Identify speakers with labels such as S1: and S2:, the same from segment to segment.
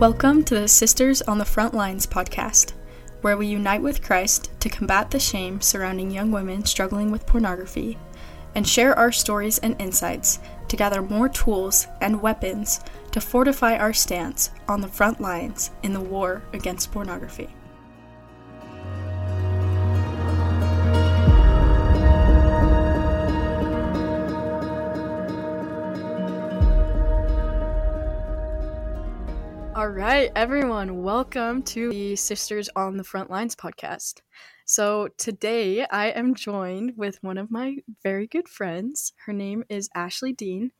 S1: Welcome to the Sisters on the Front Lines podcast, where we unite with Christ to combat the shame surrounding young women struggling with pornography and share our stories and insights to gather more tools and weapons to fortify our stance on the front lines in the war against pornography. Right, everyone, welcome to the Sisters on the Front Lines podcast. So, today I am joined with one of my very good friends. Her name is Ashlee Dean.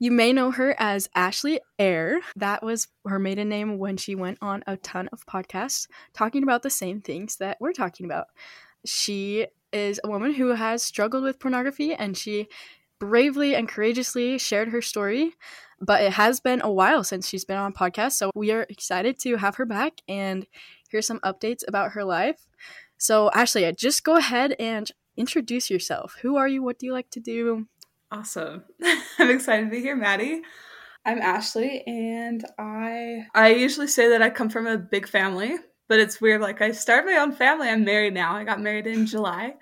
S1: You may know her as Ashlee Ayre. That was her maiden name when she went on a ton of podcasts talking about the same things that we're talking about. She is a woman who has struggled with pornography and she bravely and courageously shared her story but it has been a while since she's been on podcast, so we are excited to have her back and hear some updates about her life. So, Ashlee, just go ahead and introduce yourself. Who are you? What do you like to do?
S2: Awesome. I'm excited to be here, Maddie. I'm Ashlee and I I usually say that I come from a big family, but it's weird like I started my own family. I'm married now. I got married in July.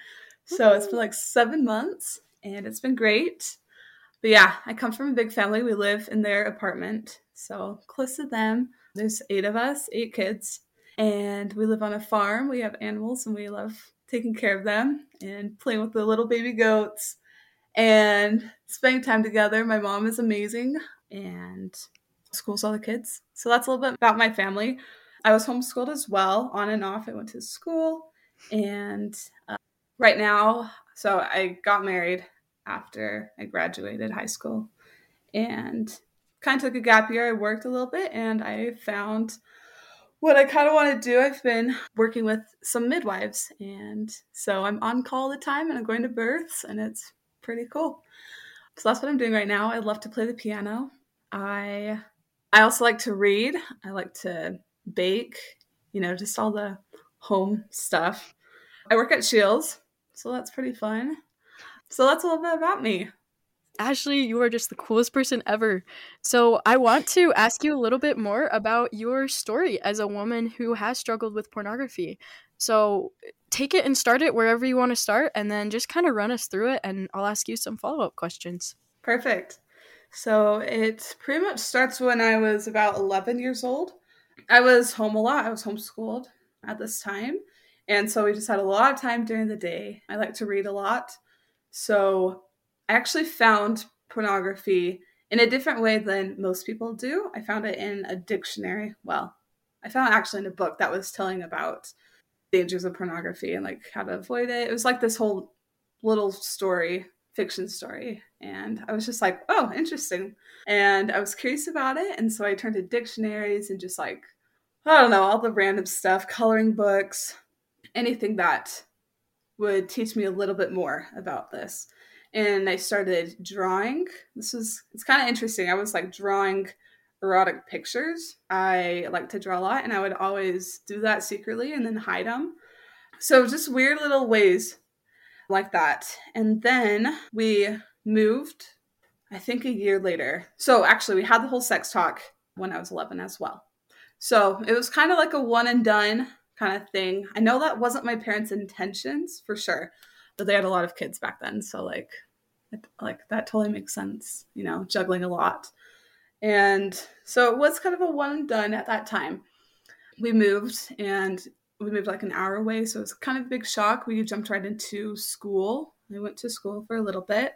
S2: So, it's been like 7 months and it's been great. But yeah, I come from a big family. We live in their apartment, so close to them. There's eight of us, eight kids, and we live on a farm. We have animals, and we love taking care of them and playing with the little baby goats and spending time together. My mom is amazing and schools all the kids. So that's a little bit about my family. I was homeschooled as well, on and off. I went to school, and uh, right now, so I got married after I graduated high school and kind of took a gap year. I worked a little bit and I found what I kind of want to do. I've been working with some midwives and so I'm on call all the time and I'm going to births and it's pretty cool. So that's what I'm doing right now. I love to play the piano. I I also like to read. I like to bake, you know, just all the home stuff. I work at Shields, so that's pretty fun. So that's a little bit about me.
S1: Ashlee, you are just the coolest person ever. So, I want to ask you a little bit more about your story as a woman who has struggled with pornography. So, take it and start it wherever you want to start, and then just kind of run us through it, and I'll ask you some follow up questions.
S2: Perfect. So, it pretty much starts when I was about 11 years old. I was home a lot, I was homeschooled at this time. And so, we just had a lot of time during the day. I like to read a lot. So I actually found pornography in a different way than most people do. I found it in a dictionary. Well, I found actually in a book that was telling about dangers of pornography and like how to avoid it. It was like this whole little story, fiction story. And I was just like, oh, interesting. And I was curious about it. And so I turned to dictionaries and just like, I don't know, all the random stuff, coloring books, anything that would teach me a little bit more about this. And I started drawing. This is it's kind of interesting. I was like drawing erotic pictures. I like to draw a lot and I would always do that secretly and then hide them. So just weird little ways like that. And then we moved I think a year later. So actually we had the whole sex talk when I was 11 as well. So it was kind of like a one and done kind of thing. I know that wasn't my parents' intentions for sure, but they had a lot of kids back then, so like, like that totally makes sense. You know, juggling a lot, and so it was kind of a one and done at that time. We moved and we moved like an hour away, so it was kind of a big shock. We jumped right into school. I went to school for a little bit,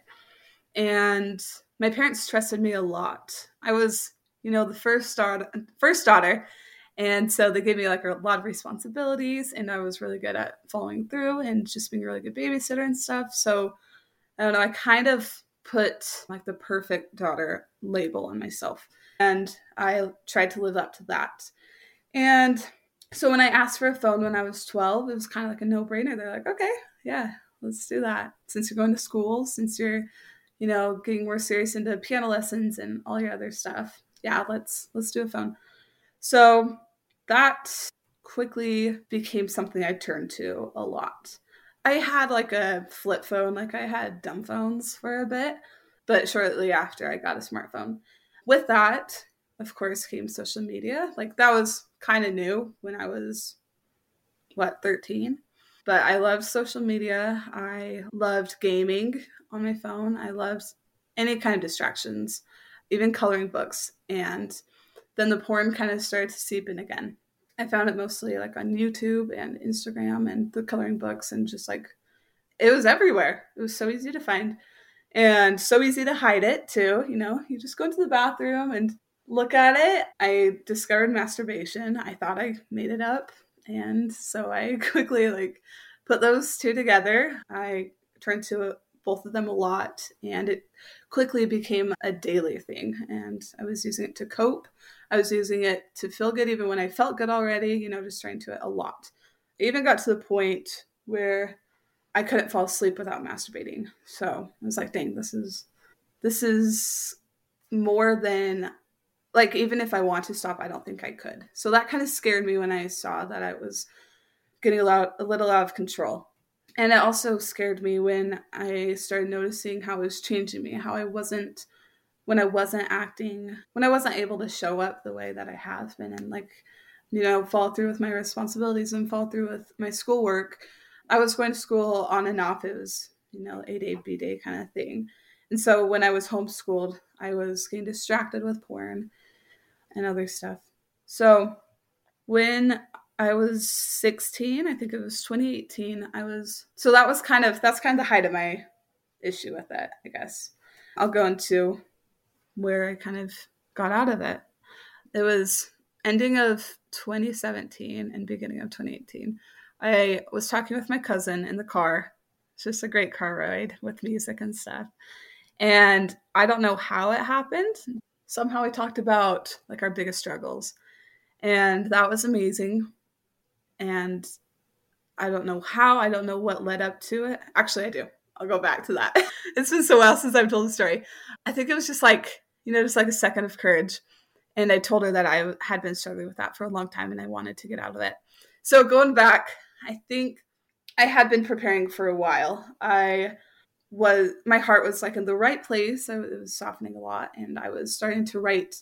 S2: and my parents trusted me a lot. I was, you know, the first daughter, first daughter and so they gave me like a lot of responsibilities, and I was really good at following through and just being a really good babysitter and stuff. So I don't know, I kind of put like the perfect daughter label on myself, and I tried to live up to that. And so when I asked for a phone when I was 12, it was kind of like a no brainer. They're like, okay, yeah, let's do that. Since you're going to school, since you're, you know, getting more serious into piano lessons and all your other stuff, yeah, let's let's do a phone. So that quickly became something I turned to a lot. I had like a flip phone, like I had dumb phones for a bit, but shortly after I got a smartphone. With that, of course, came social media. Like that was kind of new when I was, what, 13? But I loved social media. I loved gaming on my phone. I loved any kind of distractions, even coloring books. And then the porn kind of started to seep in again. I found it mostly like on YouTube and Instagram and the coloring books and just like it was everywhere. It was so easy to find and so easy to hide it too. You know, you just go into the bathroom and look at it. I discovered masturbation. I thought I made it up. And so I quickly like put those two together. I turned to both of them a lot and it quickly became a daily thing. And I was using it to cope. I was using it to feel good even when I felt good already, you know, just trying to it a lot. I even got to the point where I couldn't fall asleep without masturbating. So I was like, dang, this is this is more than like even if I want to stop, I don't think I could. So that kind of scared me when I saw that I was getting a, lot, a little out of control. And it also scared me when I started noticing how it was changing me, how I wasn't when I wasn't acting, when I wasn't able to show up the way that I have been and like, you know, fall through with my responsibilities and fall through with my schoolwork. I was going to school on and off. It was, you know, A day, B day kind of thing. And so when I was homeschooled, I was getting distracted with porn and other stuff. So when I was 16, I think it was 2018, I was so that was kind of that's kind of the height of my issue with it, I guess. I'll go into where I kind of got out of it. It was ending of 2017 and beginning of 2018. I was talking with my cousin in the car. It's just a great car ride with music and stuff. And I don't know how it happened somehow we talked about like our biggest struggles and that was amazing and i don't know how i don't know what led up to it actually i do i'll go back to that. It's been so well since i've told the story. I think it was just like you know just like a second of courage. And i told her that i had been struggling with that for a long time and i wanted to get out of it. So going back i think i had been preparing for a while. I was my heart was like in the right place. I was softening a lot, and I was starting to write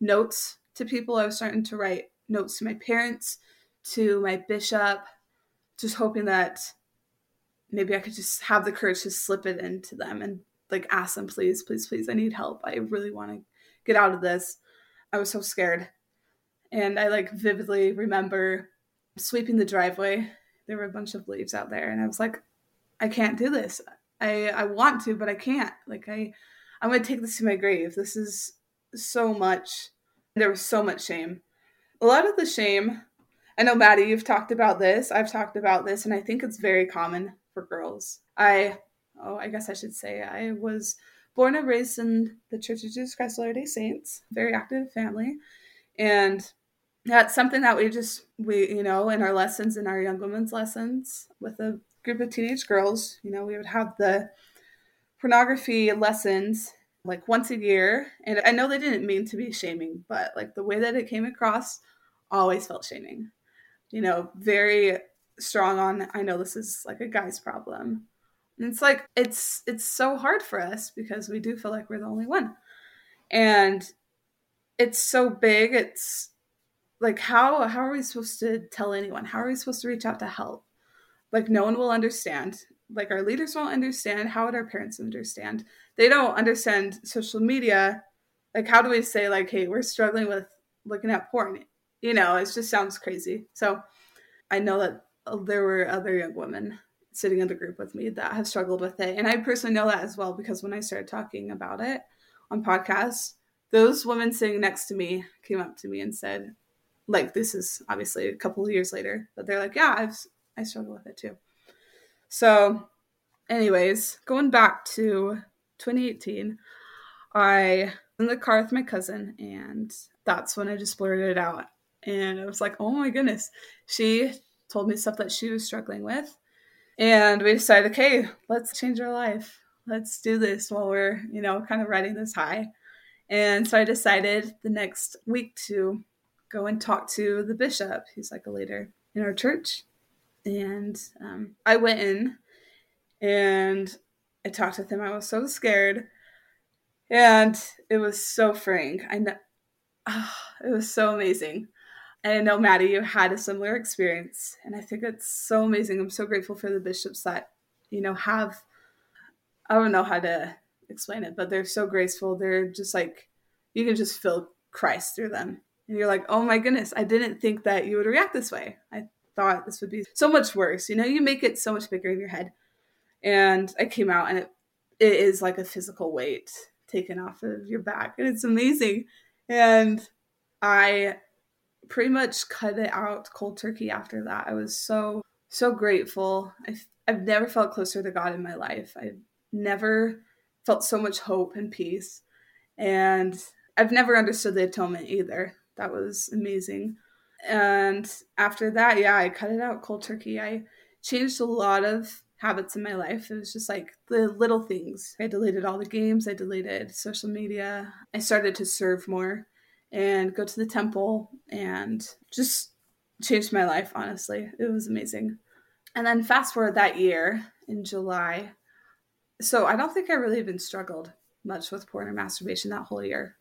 S2: notes to people. I was starting to write notes to my parents, to my bishop, just hoping that maybe I could just have the courage to slip it into them and like ask them, please, please, please, I need help. I really want to get out of this. I was so scared. And I like vividly remember sweeping the driveway. There were a bunch of leaves out there, and I was like, I can't do this. I I want to, but I can't. Like I I'm gonna take this to my grave. This is so much. There was so much shame. A lot of the shame. I know Maddie, you've talked about this. I've talked about this, and I think it's very common for girls. I oh, I guess I should say I was born and raised in the Church of Jesus Christ of Latter Day Saints, very active family, and that's something that we just we you know in our lessons in our young women's lessons with a group of teenage girls. You know, we would have the pornography lessons like once a year. And I know they didn't mean to be shaming, but like the way that it came across always felt shaming. You know, very strong on I know this is like a guy's problem. And it's like it's it's so hard for us because we do feel like we're the only one. And it's so big, it's like how how are we supposed to tell anyone? How are we supposed to reach out to help? like no one will understand like our leaders won't understand how would our parents understand they don't understand social media like how do we say like hey we're struggling with looking at porn you know it just sounds crazy so i know that there were other young women sitting in the group with me that have struggled with it and i personally know that as well because when i started talking about it on podcasts those women sitting next to me came up to me and said like this is obviously a couple of years later but they're like yeah i've I struggle with it too. So, anyways, going back to 2018, I in the car with my cousin, and that's when I just blurted it out. And I was like, oh my goodness. She told me stuff that she was struggling with. And we decided, okay, let's change our life. Let's do this while we're, you know, kind of riding this high. And so I decided the next week to go and talk to the bishop. He's like a leader in our church and um, I went in and I talked with him. I was so scared, and it was so freeing. I know oh, it was so amazing. And I know Maddie, you had a similar experience, and I think it's so amazing. I'm so grateful for the bishops that you know have. I don't know how to explain it, but they're so graceful. They're just like you can just feel Christ through them, and you're like, oh my goodness, I didn't think that you would react this way. I thought this would be so much worse. You know, you make it so much bigger in your head. And I came out, and it it is like a physical weight taken off of your back, and it's amazing. And I pretty much cut it out cold turkey after that. I was so, so grateful. I've, I've never felt closer to God in my life. I've never felt so much hope and peace. And I've never understood the atonement either. That was amazing. And after that, yeah, I cut it out cold turkey. I changed a lot of habits in my life. It was just like the little things. I deleted all the games, I deleted social media. I started to serve more and go to the temple and just changed my life, honestly. It was amazing. And then fast forward that year in July. So I don't think I really even struggled much with porn or masturbation that whole year.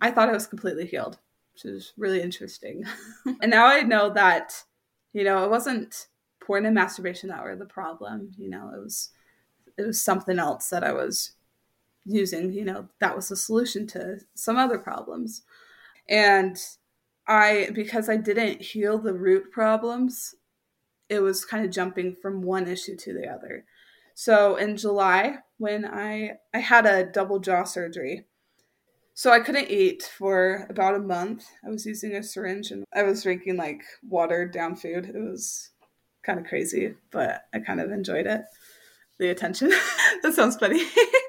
S2: I thought I was completely healed, which is really interesting. and now I know that, you know, it wasn't porn and masturbation that were the problem. You know, it was it was something else that I was using, you know, that was the solution to some other problems. And I, because I didn't heal the root problems, it was kind of jumping from one issue to the other. So in July, when I I had a double jaw surgery, so I couldn't eat for about a month. I was using a syringe and I was drinking like watered down food. It was kind of crazy, but I kind of enjoyed it. The attention. that sounds funny.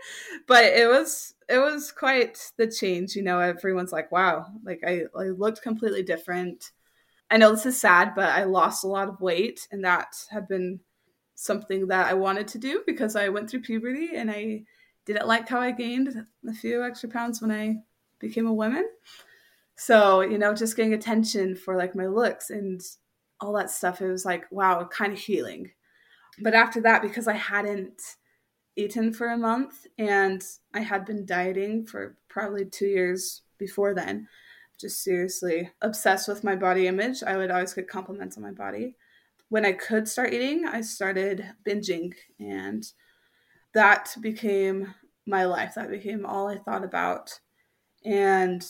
S2: but it was it was quite the change. You know, everyone's like, wow, like I, I looked completely different. I know this is sad, but I lost a lot of weight, and that had been something that I wanted to do because I went through puberty and I didn't like how I gained a few extra pounds when I became a woman. So, you know, just getting attention for like my looks and all that stuff, it was like, wow, kind of healing. But after that, because I hadn't eaten for a month and I had been dieting for probably two years before then. Just seriously obsessed with my body image. I would always get compliments on my body. When I could start eating, I started binging, and that became my life. That became all I thought about. And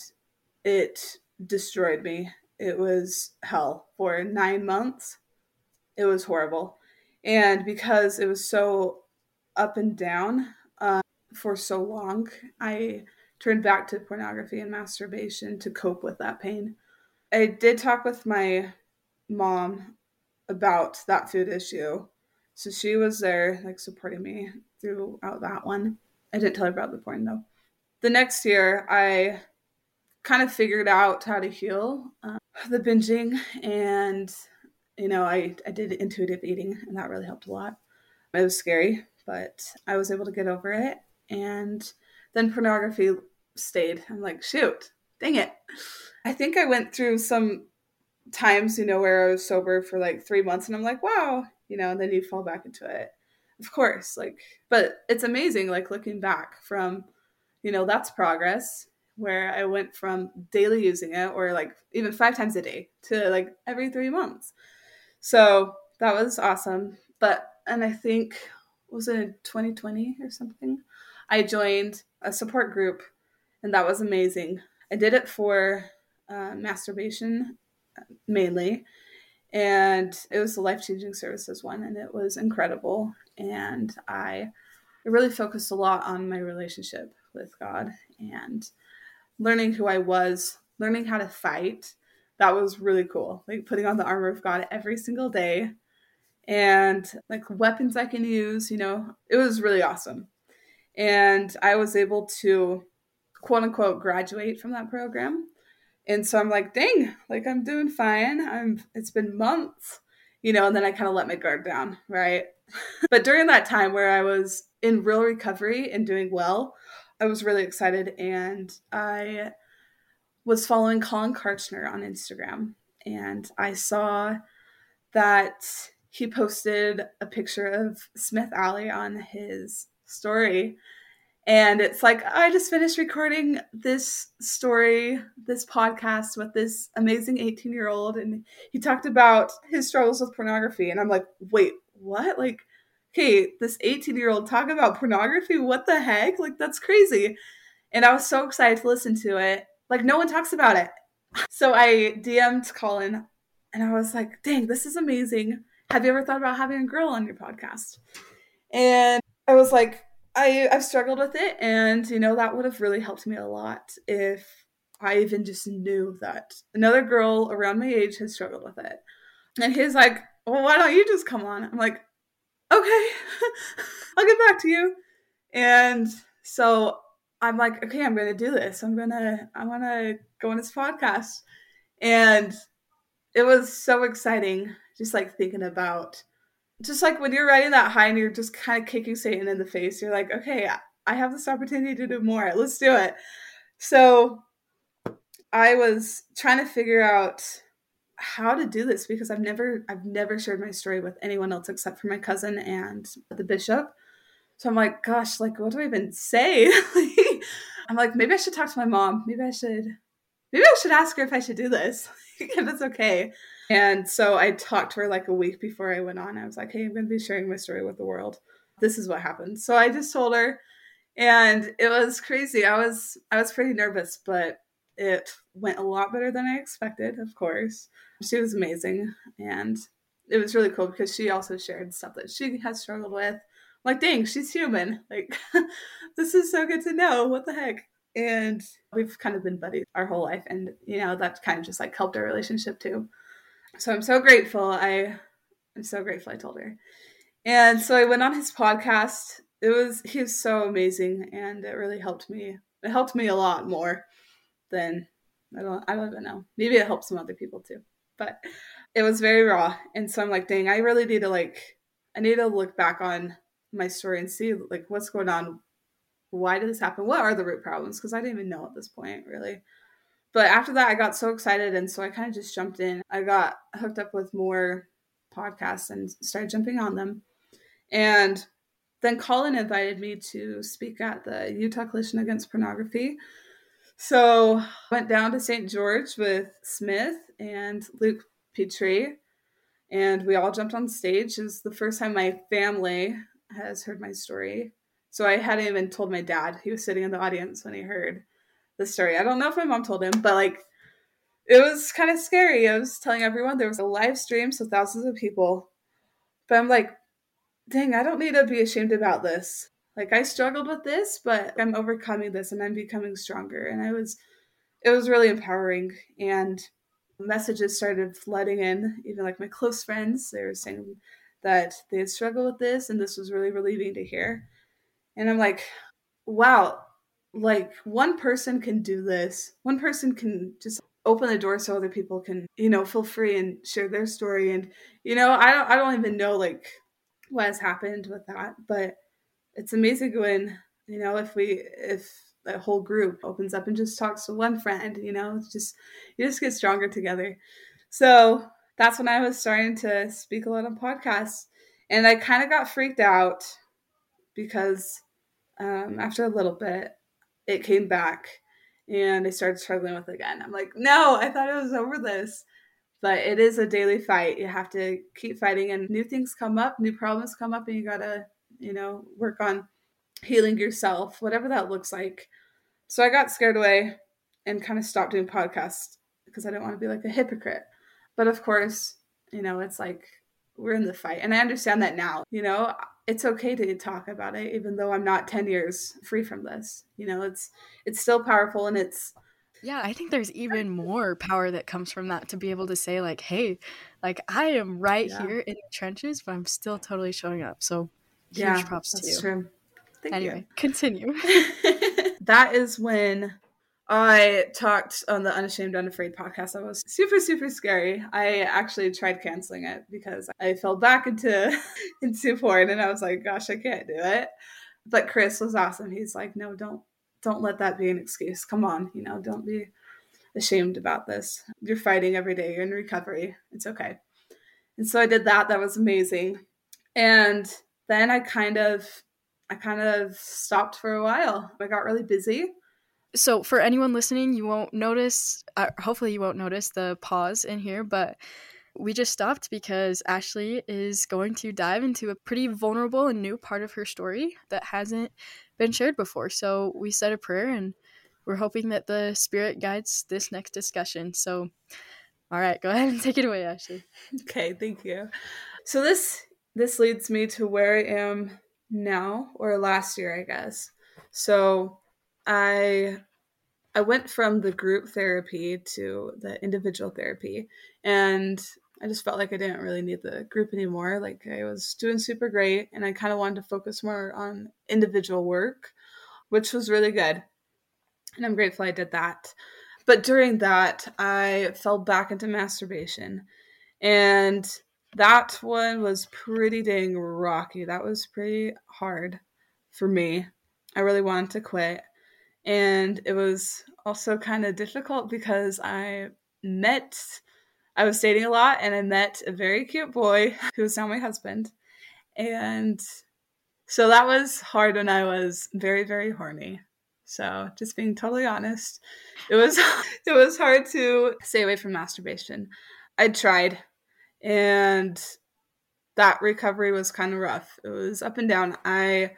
S2: it destroyed me. It was hell for nine months. It was horrible. And because it was so up and down uh, for so long. I turned back to pornography and masturbation to cope with that pain. I did talk with my mom about that food issue. So she was there, like supporting me throughout that one. I didn't tell her about the porn though. The next year, I kind of figured out how to heal uh, the binging, and you know, I I did intuitive eating, and that really helped a lot. It was scary but I was able to get over it. And then pornography stayed. I'm like, shoot, dang it. I think I went through some times, you know, where I was sober for like three months and I'm like, wow, you know, and then you fall back into it. Of course, like, but it's amazing, like, looking back from, you know, that's progress where I went from daily using it or like even five times a day to like every three months. So that was awesome. But, and I think was it 2020 or something? I joined a support group, and that was amazing. I did it for uh, masturbation uh, mainly, and it was the life changing services one, and it was incredible. And I, I really focused a lot on my relationship with God and learning who I was, learning how to fight. That was really cool. Like putting on the armor of God every single day and like weapons I can use, you know, it was really awesome. And I was able to quote unquote graduate from that program. And so I'm like, dang, like I'm doing fine. I'm it's been months, you know, and then I kind of let my guard down, right? but during that time where I was in real recovery and doing well, I was really excited and I was following Collin Kartchner on Instagram and I saw that he posted a picture of Smith Alley on his story. And it's like, I just finished recording this story, this podcast with this amazing 18 year old. And he talked about his struggles with pornography. And I'm like, wait, what? Like, hey, this 18 year old talk about pornography? What the heck? Like, that's crazy. And I was so excited to listen to it. Like, no one talks about it. So I DM'd Collin and I was like, dang, this is amazing. Have you ever thought about having a girl on your podcast? And I was like, I, I've struggled with it. And, you know, that would have really helped me a lot if I even just knew that another girl around my age has struggled with it. And he's like, well, why don't you just come on? I'm like, okay, I'll get back to you. And so I'm like, okay, I'm gonna do this. I'm gonna I'm gonna go on this podcast. And it was so exciting, just like thinking about just like when you're riding that high and you're just kind of kicking Satan in the face, you're like, okay, I have this opportunity to do more. Let's do it. So I was trying to figure out how to do this because I've never I've never shared my story with anyone else except for my cousin and the bishop. So I'm like, gosh, like what do I even say? I'm like, maybe I should talk to my mom. Maybe I should maybe I should ask her if I should do this. if it's okay. And so I talked to her like a week before I went on. I was like, hey, I'm going to be sharing my story with the world. This is what happened. So I just told her and it was crazy. I was I was pretty nervous, but it went a lot better than I expected, of course. She was amazing and it was really cool because she also shared stuff that she has struggled with. Like, dang, she's human. Like this is so good to know. What the heck? And we've kind of been buddies our whole life and you know, that kind of just like helped our relationship too so I'm so grateful. I I'm so grateful I told her. And so I went on his podcast. It was he was so amazing and it really helped me. It helped me a lot more than I don't I don't even know. Maybe it helped some other people too. But it was very raw. And so I'm like, dang, I really need to like I need to look back on my story and see like what's going on. Why did this happen? What are the root problems? Because I didn't even know at this point, really. But after that, I got so excited. And so I kind of just jumped in. I got hooked up with more podcasts and started jumping on them. And then Collin invited me to speak at the Utah Coalition Against Pornography. So went down to St. George with Smith and Luke Petrie, and we all jumped on stage. It was the first time my family has heard my story. So I hadn't even told my dad. He was sitting in the audience when he heard the story. I don't know if my mom told him, but like it was kind of scary. I was telling everyone there was a live stream, so thousands of people. But I'm like, dang, I don't need to be ashamed about this. Like I struggled with this, but I'm overcoming this and I'm becoming stronger. And I was it was really empowering and messages started flooding in, even like my close friends, they were saying that they had struggled with this and this was really relieving to hear. And I'm like, wow, like one person can do this. One person can just open the door so other people can you know feel free and share their story. And you know i don't i don't even know like what has happened with that but it's amazing when you know if we if a whole group opens up and just talks to one friend you know it's just you just get stronger together. So that's when i was starting to speak a lot on podcasts and i kind of got freaked out because um, after a little bit it came back and I started struggling with it again. I'm like, no, I thought it was over this. But it is a daily fight. You have to keep fighting and new things come up, new problems come up, and you gotta, you know, work on healing yourself, whatever that looks like. So I got scared away and kind of stopped doing podcasts because I didn't want to be like a hypocrite. But of course, you know, it's like we're in the fight. And I understand that now. You know, it's okay to talk about it even though i'm not 10 years free from this you know it's it's still powerful and it's
S1: yeah i think there's even more power that comes from that to be able to say like hey like i am right yeah. here in the trenches but i'm still totally showing up so huge yeah, props to you true. Thank anyway you. continue
S2: that is when I talked on the Unashamed Unafraid podcast. That was super, super scary. I actually tried canceling it because I fell back into into porn and I was like, gosh, I can't do it. But Chris was awesome. He's like, no, don't don't let that be an excuse. Come on, you know, don't be ashamed about this. You're fighting every day, you're in recovery. It's okay. And so I did that. That was amazing. And then I kind of I kind of stopped for a while. I got really busy.
S1: So, for anyone listening, you won't notice, uh, hopefully, you won't notice the pause in here, but we just stopped because Ashlee is going to dive into a pretty vulnerable and new part of her story that hasn't been shared before. So, we said a prayer and we're hoping that the Spirit guides this next discussion. So, all right, go ahead and take it away, Ashlee.
S2: Okay, thank you. So, this this leads me to where I am now or last year, I guess. So I I went from the group therapy to the individual therapy and I just felt like I didn't really need the group anymore. Like I was doing super great and I kind of wanted to focus more on individual work, which was really good. And I'm grateful I did that. But during that, I fell back into masturbation. And that one was pretty dang rocky. That was pretty hard for me. I really wanted to quit. And it was also kind of difficult because I met, I was dating a lot and I met a very cute boy who is now my husband. And so that was hard when I was very, very horny. So just being totally honest, it was it was hard to stay away from masturbation. I tried and that recovery was kind of rough. It was up and down. I,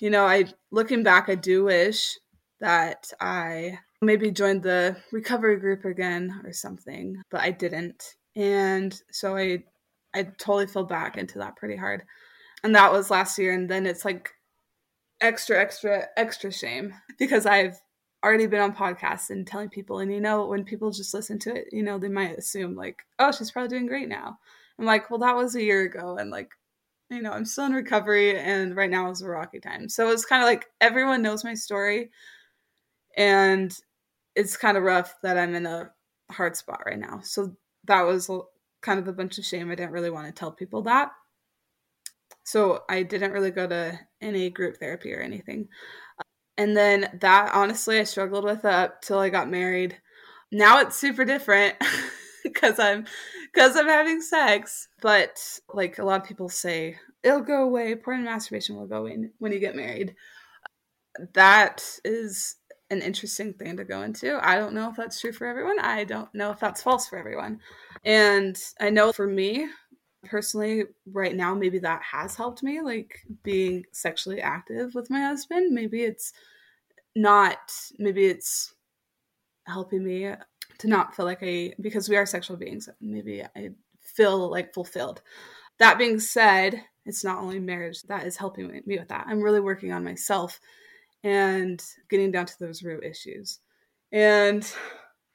S2: you know, I looking back, I do wish that I maybe joined the recovery group again or something, but I didn't. And so I I totally fell back into that pretty hard. And that was last year and then it's like extra extra extra shame because I've already been on podcasts and telling people and you know when people just listen to it you know they might assume like oh she's probably doing great now i'm like well that was a year ago and like you know i'm still in recovery and right now is a rocky time so it's kind of like everyone knows my story and it's kind of rough that i'm in a hard spot right now so that was kind of a bunch of shame i didn't really want to tell people that so i didn't really go to any group therapy or anything and then that honestly I struggled with up till I got married. Now it's super different because I'm because I'm having sex. But like a lot of people say, it'll go away. Porn and masturbation will go away when you get married. That is an interesting thing to go into. I don't know if that's true for everyone. I don't know if that's false for everyone. And I know for me personally, right now, maybe that has helped me, like being sexually active with my husband. Maybe it's not maybe it's helping me to not feel like I because we are sexual beings, maybe I feel like fulfilled. That being said, it's not only marriage that is helping me with that. I'm really working on myself and getting down to those root issues. And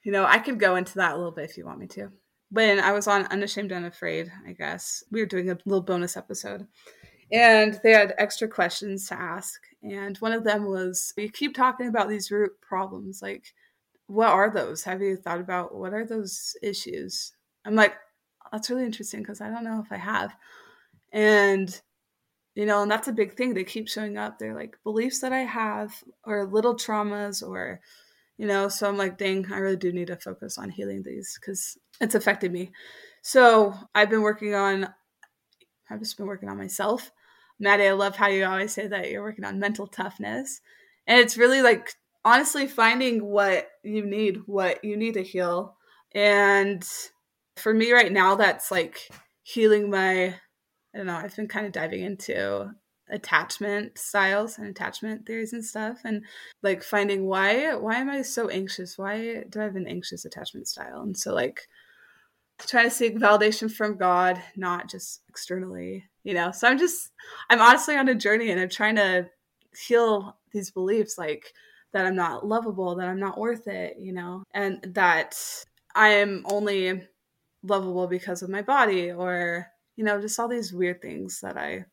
S2: you know, I could go into that a little bit if you want me to. When I was on Unashamed Unafraid, I guess, we were doing a little bonus episode and they had extra questions to ask. And one of them was, You keep talking about these root problems. Like, what are those? Have you thought about what are those issues? I'm like, That's really interesting because I don't know if I have. And, you know, and that's a big thing. They keep showing up. They're like beliefs that I have or little traumas or, you know, so I'm like, dang, I really do need to focus on healing these because it's affected me. So I've been working on I've just been working on myself. Maddie, I love how you always say that you're working on mental toughness. And it's really like honestly finding what you need, what you need to heal. And for me right now, that's like healing my, I don't know, I've been kind of diving into attachment styles and attachment theories and stuff and like finding why why am i so anxious? Why do i have an anxious attachment style? And so like trying to seek validation from God, not just externally, you know. So I'm just I'm honestly on a journey and I'm trying to heal these beliefs like that I'm not lovable, that I'm not worth it, you know, and that I am only lovable because of my body or you know, just all these weird things that I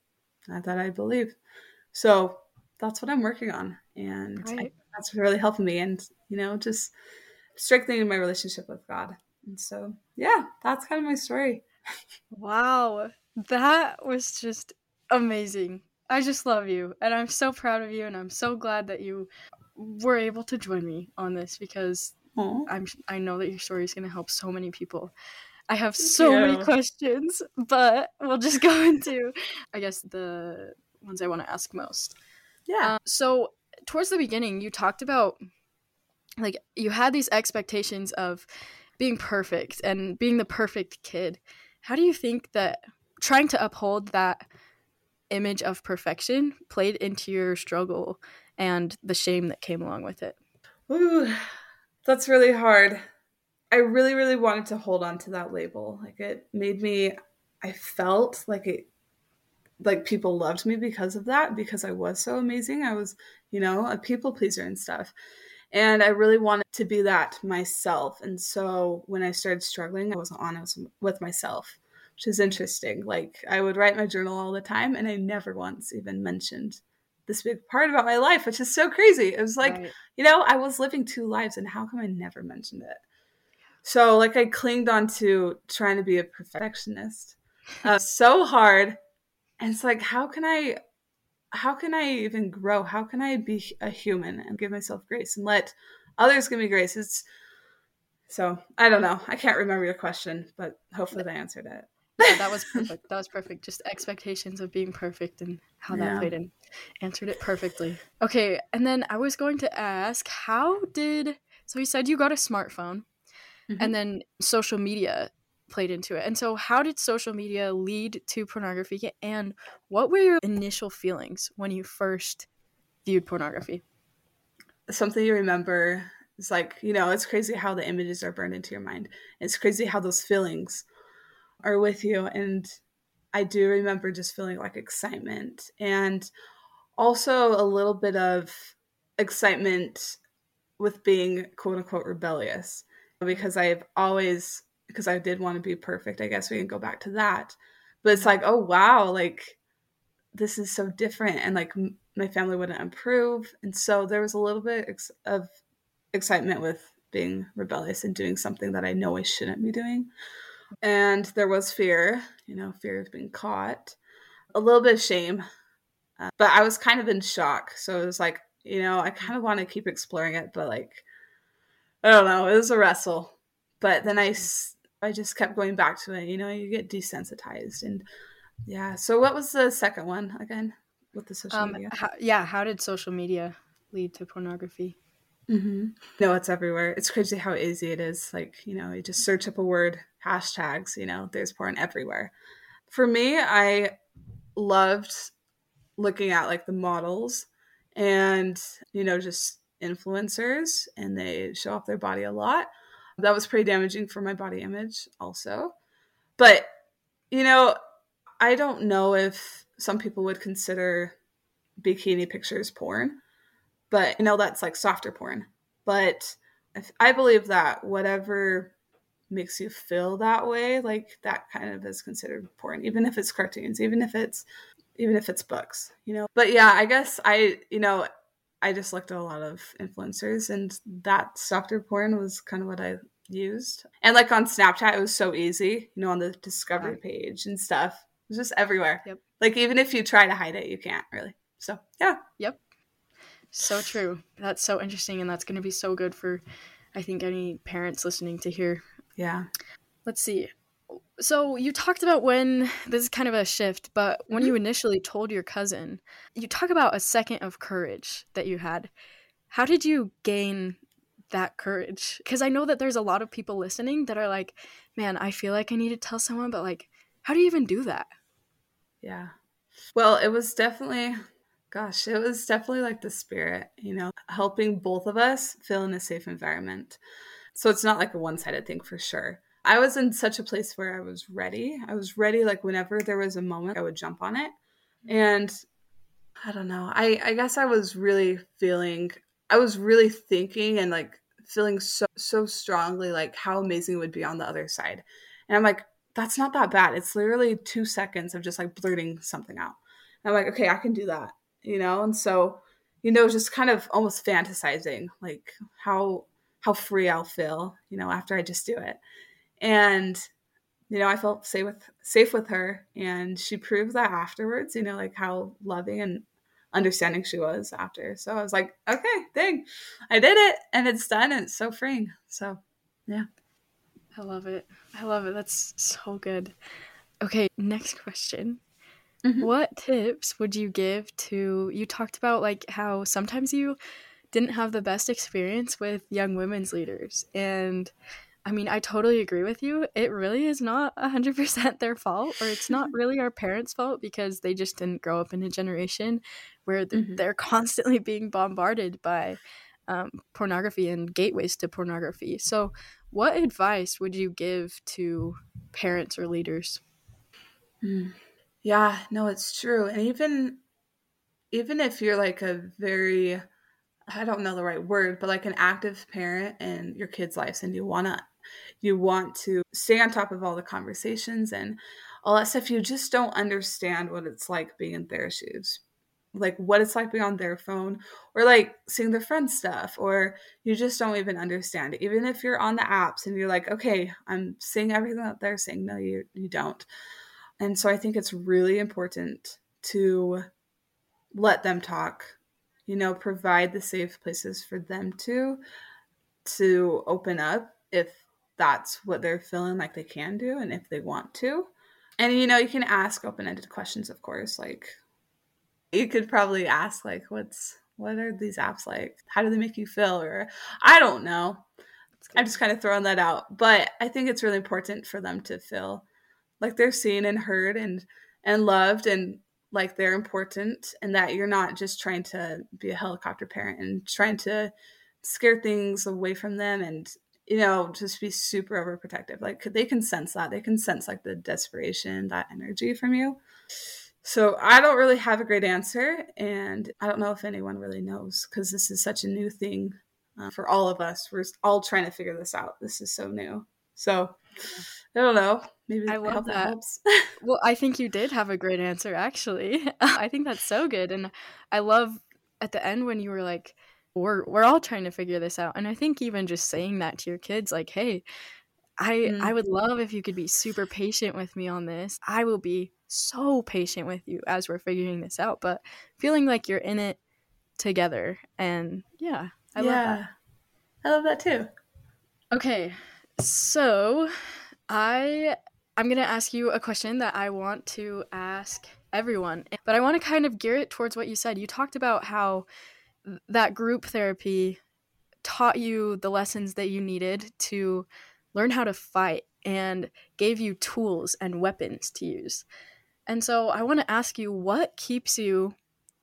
S2: uh, that I believe. So that's what I'm working on and right. I, that's really helping me and you know, just strengthening my relationship with God. And so, yeah, that's kind of my story.
S1: wow. That was just amazing. I just love you. And I'm so proud of you. And I'm so glad that you were able to join me on this because Aww. I'm, I know that your story is going to help so many people. I have so yeah. many questions, but we'll just go into, I guess, the ones I want to ask most.
S2: Yeah.
S1: Um, so towards the beginning, you talked about like you had these expectations of being perfect and being the perfect kid. How do you think that trying to uphold that image of perfection played into your struggle and the shame that came along with it?
S2: Ooh, that's really hard. I really, really wanted to hold on to that label. Like it made me, I felt like it, like people loved me because of that, because I was so amazing. I was, you know, a people pleaser and stuff. And I really wanted to be that myself. And so when I started struggling, I wasn't honest with myself, which is interesting. Like I would write my journal all the time, and I never once even mentioned this big part about my life, which is so crazy. It was like, right. you know, I was living two lives, and how come I never mentioned it? So, like, I clinged on to trying to be a perfectionist uh, so hard. And it's like, how can I how can I even grow? How can I be a human and give myself grace and let others give me grace? It's so I don't know. I can't remember your question, but hopefully I answered it.
S1: yeah, that was perfect. That was perfect. Just expectations of being perfect and how that yeah. played in. Answered it perfectly. Okay, and then I was going to ask, how did so you said you got a smartphone mm-hmm. and then social media played into it. And so, how did social media lead to pornography? And what were your initial feelings when you first viewed pornography?
S2: Something you remember is like, you know, it's crazy how the images are burned into your mind. It's crazy how those feelings are with you. And I do remember just feeling like excitement and also a little bit of excitement with being quote unquote rebellious because I've always because I did want to be perfect. I guess we can go back to that. But it's like, oh wow, like this is so different and like m- my family wouldn't approve. And so there was a little bit ex- of excitement with being rebellious and doing something that I know I shouldn't be doing. And there was fear, you know, fear of being caught, a little bit of shame. Uh, but I was kind of in shock. So it was like, you know, I kind of want to keep exploring it, but like, I don't know, it was a wrestle. But then I I just kept going back to it. You know, you get desensitized, and yeah. So, what was the second one again with the social um, media?
S1: How, yeah, how did social media lead to pornography?
S2: Mm-hmm. No, it's everywhere. It's crazy how easy it is. Like, you know, you just search up a word, hashtags, you know, there's porn everywhere. For me, I loved looking at like the models and, you know, just influencers and they show off their body a lot. That was pretty damaging for my body image, also. But, you know, I don't know if some people would consider bikini pictures porn, but, you know, that's like softer porn. But I believe that whatever makes you feel that way, like that kind of is considered porn, even if it's cartoons, even if it's even if it's books, you know. But yeah, I guess I, you know, I just looked at a lot of influencers, and that softer porn was kind of what I used. And like on Snapchat, it was so easy, you know, on the discovery page and stuff. It was just everywhere. Yep. Like even if you try to hide it, you can't really. So yeah.
S1: Yep. So true. That's so interesting, and that's going to be so good for, I think, any parents listening to hear.
S2: Yeah.
S1: Let's see so you talked about when this is kind of a shift, but when mm-hmm. you initially told your cousin, you talk about a second of courage that you had. How did you gain that courage? Because I know that there's a lot of people listening that are like, man, I feel like I need to tell someone, but like, how do you even do that?
S2: Yeah. Well, it was definitely, gosh, it was definitely like the spirit, you know, helping both of us feel in a safe environment. So it's not like a one sided thing for sure. I was in such a place where I was ready. I was ready, like whenever there was a moment, I would jump on it. And I don't know. I, I guess I was really feeling, I was really thinking and like feeling so, so strongly like how amazing it would be on the other side. And I'm like, that's not that bad. It's literally two seconds of just like blurting something out. And I'm like, okay, I can do that, you know? And so, you know, just kind of almost fantasizing like how, how free I'll feel, you know, after I just do it and you know i felt safe with safe with her. And she proved that afterwards you know like how loving and understanding she was after. So i was like okay dang i did it and it's done and it's so freeing. So yeah.
S1: I love it. I love it. That's so good. Okay next question. Mm-hmm. what tips would you give to you talked about like how sometimes you didn't have the best experience with young women's leaders and I mean, I totally agree with you. It really is not 100% their fault, or it's not really our parents' fault because they just didn't grow up in a generation where mm-hmm. they're constantly being bombarded by um, pornography and gateways to pornography. So, what advice would you give to parents or leaders?
S2: Mm. Yeah, no, it's true. And even even if you're like a very I don't know the right word, but like an active parent in your kids' lives and you want to you want to stay on top of all the conversations and all that stuff, you just don't understand what it's like being in their shoes. Like what it's like being on their phone or like seeing their friends stuff, or you just don't even understand. Even if you're on the apps and you're like, okay, I'm seeing everything that they're saying. No, you you don't. And so I think it's really important to let them talk, you know, provide the safe places for them to to open up if that's what they're feeling like they can do and if they want to. And you know, you can ask open-ended questions, of course. Like you could probably ask like what's what are these apps like? How do they make you feel? Or I don't know. I'm just kind of throwing that out. But I think it's really important for them to feel like they're seen and heard and and loved and like they're important and that you're not just trying to be a helicopter parent and trying to scare things away from them and you know, just be super overprotective. Like they can sense that. They can sense like the desperation, that energy from you. So I don't really have a great answer, and I don't know if anyone really knows because this is such a new thing uh, for all of us. We're all trying to figure this out. This is so new. So I don't know. Maybe
S1: I love that. that well, I think you did have a great answer. Actually, I think that's so good, and I love at the end when you were like we're we're all trying to figure this out and i think even just saying that to your kids like hey i mm. i would love if you could be super patient with me on this i will be so patient with you as we're figuring this out but feeling like you're in it together and yeah i yeah. love that
S2: i love that too
S1: okay so i i'm going to ask you a question that i want to ask everyone but i want to kind of gear it towards what you said you talked about how that group therapy taught you the lessons that you needed to learn how to fight and gave you tools and weapons to use. And so I want to ask you what keeps you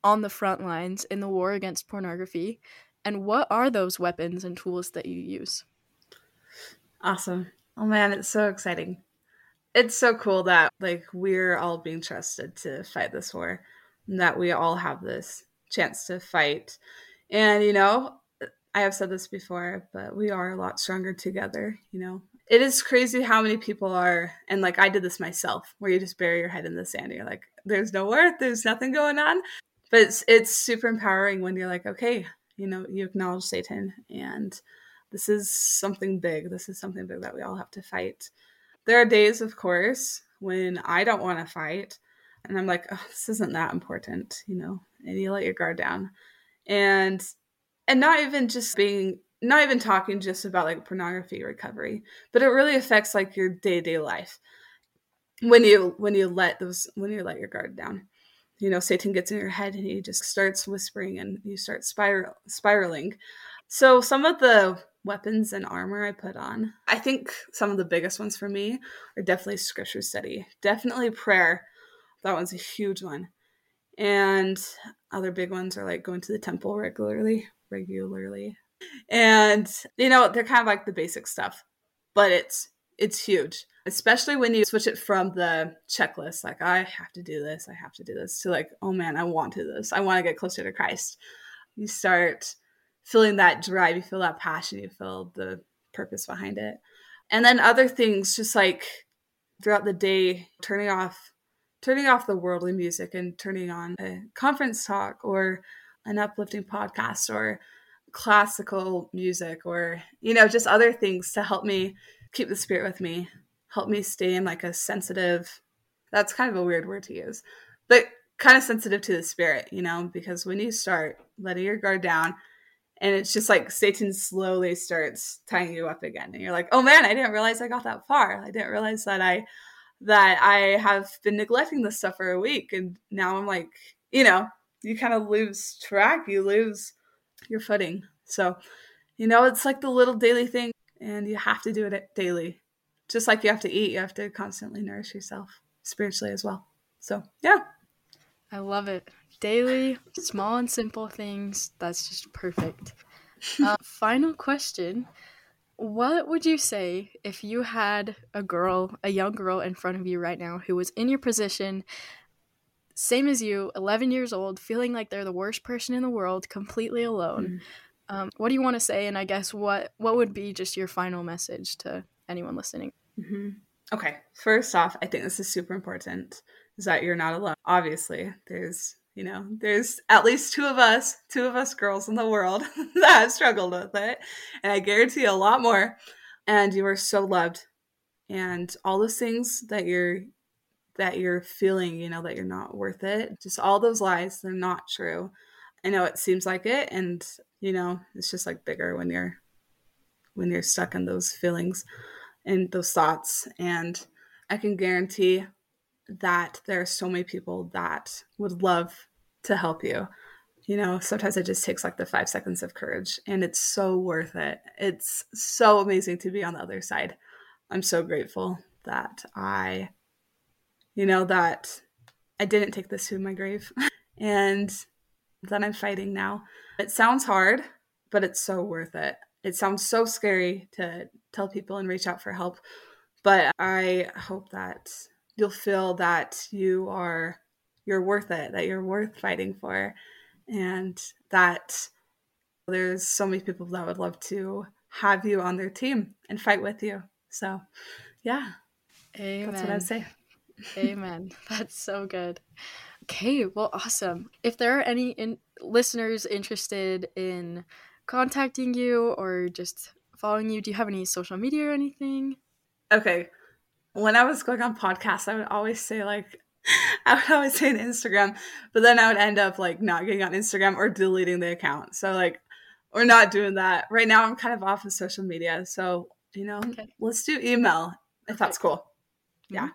S1: on the front lines in the war against pornography and what are those weapons and tools that you use?
S2: Awesome. Oh man, it's so exciting. It's so cool that like we're all being trusted to fight this war and that we all have this chance to fight. And, you know, I have said this before, but we are a lot stronger together, you know. It is crazy how many people are, and like I did this myself, where you just bury your head in the sand and you're like, there's no worth, there's nothing going on. But it's, it's super empowering when you're like, okay, you know, you acknowledge Satan and this is something big. This is something big that we all have to fight. There are days, of course, when I don't want to fight and I'm like, oh, this isn't that important, you know and you let your guard down. And and not even just being not even talking just about like pornography recovery but it really affects like your day-to-day life. When you when you let those when you let your guard down. You know satan gets in your head and he just starts whispering and you start spiral spiraling. So some of the weapons and armor i put on i think some of the biggest ones for me are definitely scripture study. Definitely prayer. That one's a huge one and other big ones are like going to the temple regularly regularly. And you know they're kind of like the basic stuff but it's it's huge especially when you switch it from the checklist like i have to do this i have to do this to like oh man i want to do this. I want to get closer to christ. You start feeling that drive you feel that passion you feel the purpose behind it. And then other things just like throughout the day turning off turning off the worldly music and turning on a conference talk or an uplifting podcast or classical music or you know just other things to help me keep the spirit with me help me stay in like a sensitive that's kind of a weird word to use but kind of sensitive to the spirit you know because when you start letting your guard down and it's just like satan slowly starts tying you up again and you're like oh man i didn't realize i got that far. I didn't realize that i that I have been neglecting this stuff for a week. And now I'm like, you know, you kind of lose track, you lose your footing. So, you know, it's like the little daily thing, and you have to do it daily. Just like you have to eat, you have to constantly nourish yourself spiritually as well. So, yeah.
S1: I love it. Daily, small and simple things. That's just perfect. Uh, final question What would you say if you had a girl, a young girl in front of you right now who was in your position, same as you, 11 years old, feeling like they're the worst person in the world, completely alone? Mm-hmm. Um, what do you want to say? And I guess what what would be just your final message to anyone listening?
S2: Mm-hmm. Okay, first off, I think this is super important is that you're not alone. Obviously, there's you know there's at least two of us two of us girls in the world that have struggled with it and i guarantee a lot more. And you are so loved. And all those things that you're that you're feeling you know that you're not worth it just all those lies they're not true. I know it seems like it and you know it's just like bigger when you're when you're stuck in those feelings and those thoughts. And i can guarantee that there are so many people that would love to help you. You know, sometimes it just takes like the five seconds of courage, and it's so worth it. It's so amazing to be on the other side. I'm so grateful that I, you know, that I didn't take this to my grave and that I'm fighting now. It sounds hard, but it's so worth it. It sounds so scary to tell people and reach out for help, but I hope that you'll feel that you are you're worth it, that you're worth fighting for, and that there's so many people that would love to have you on their team and fight with you. So, yeah.
S1: Amen.
S2: That's what I'd say.
S1: Amen. That's so good. Okay, well, awesome. If there are any in- listeners interested in contacting you or just following you, do you have any social media or anything?
S2: Okay. When I was going on podcasts, I would always say like I would always say an Instagram, but then I would end up like not getting on Instagram or deleting the account. So like we're not doing that. Right now I'm kind of off of social media. So, you know, okay. let's do email if okay. that's cool. Mm-hmm. Yeah.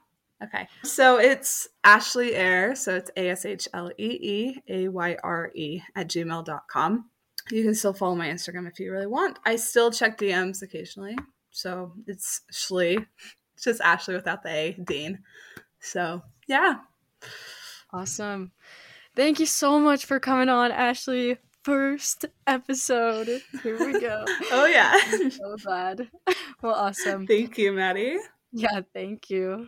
S2: Okay. So it's Ashlee Ayre. So it's A S H L E E A Y R E at gmail.com. You can still follow my Instagram if you really want. I still check DMs occasionally. So it's Shlee. It's just Ashley without the A, Dean. So yeah.
S1: Awesome. Thank you so much for coming on, Ashlee. First episode. Here we go.
S2: oh, yeah.
S1: I'm so glad. Well, awesome.
S2: Thank you, Maddie.
S1: Yeah, thank you.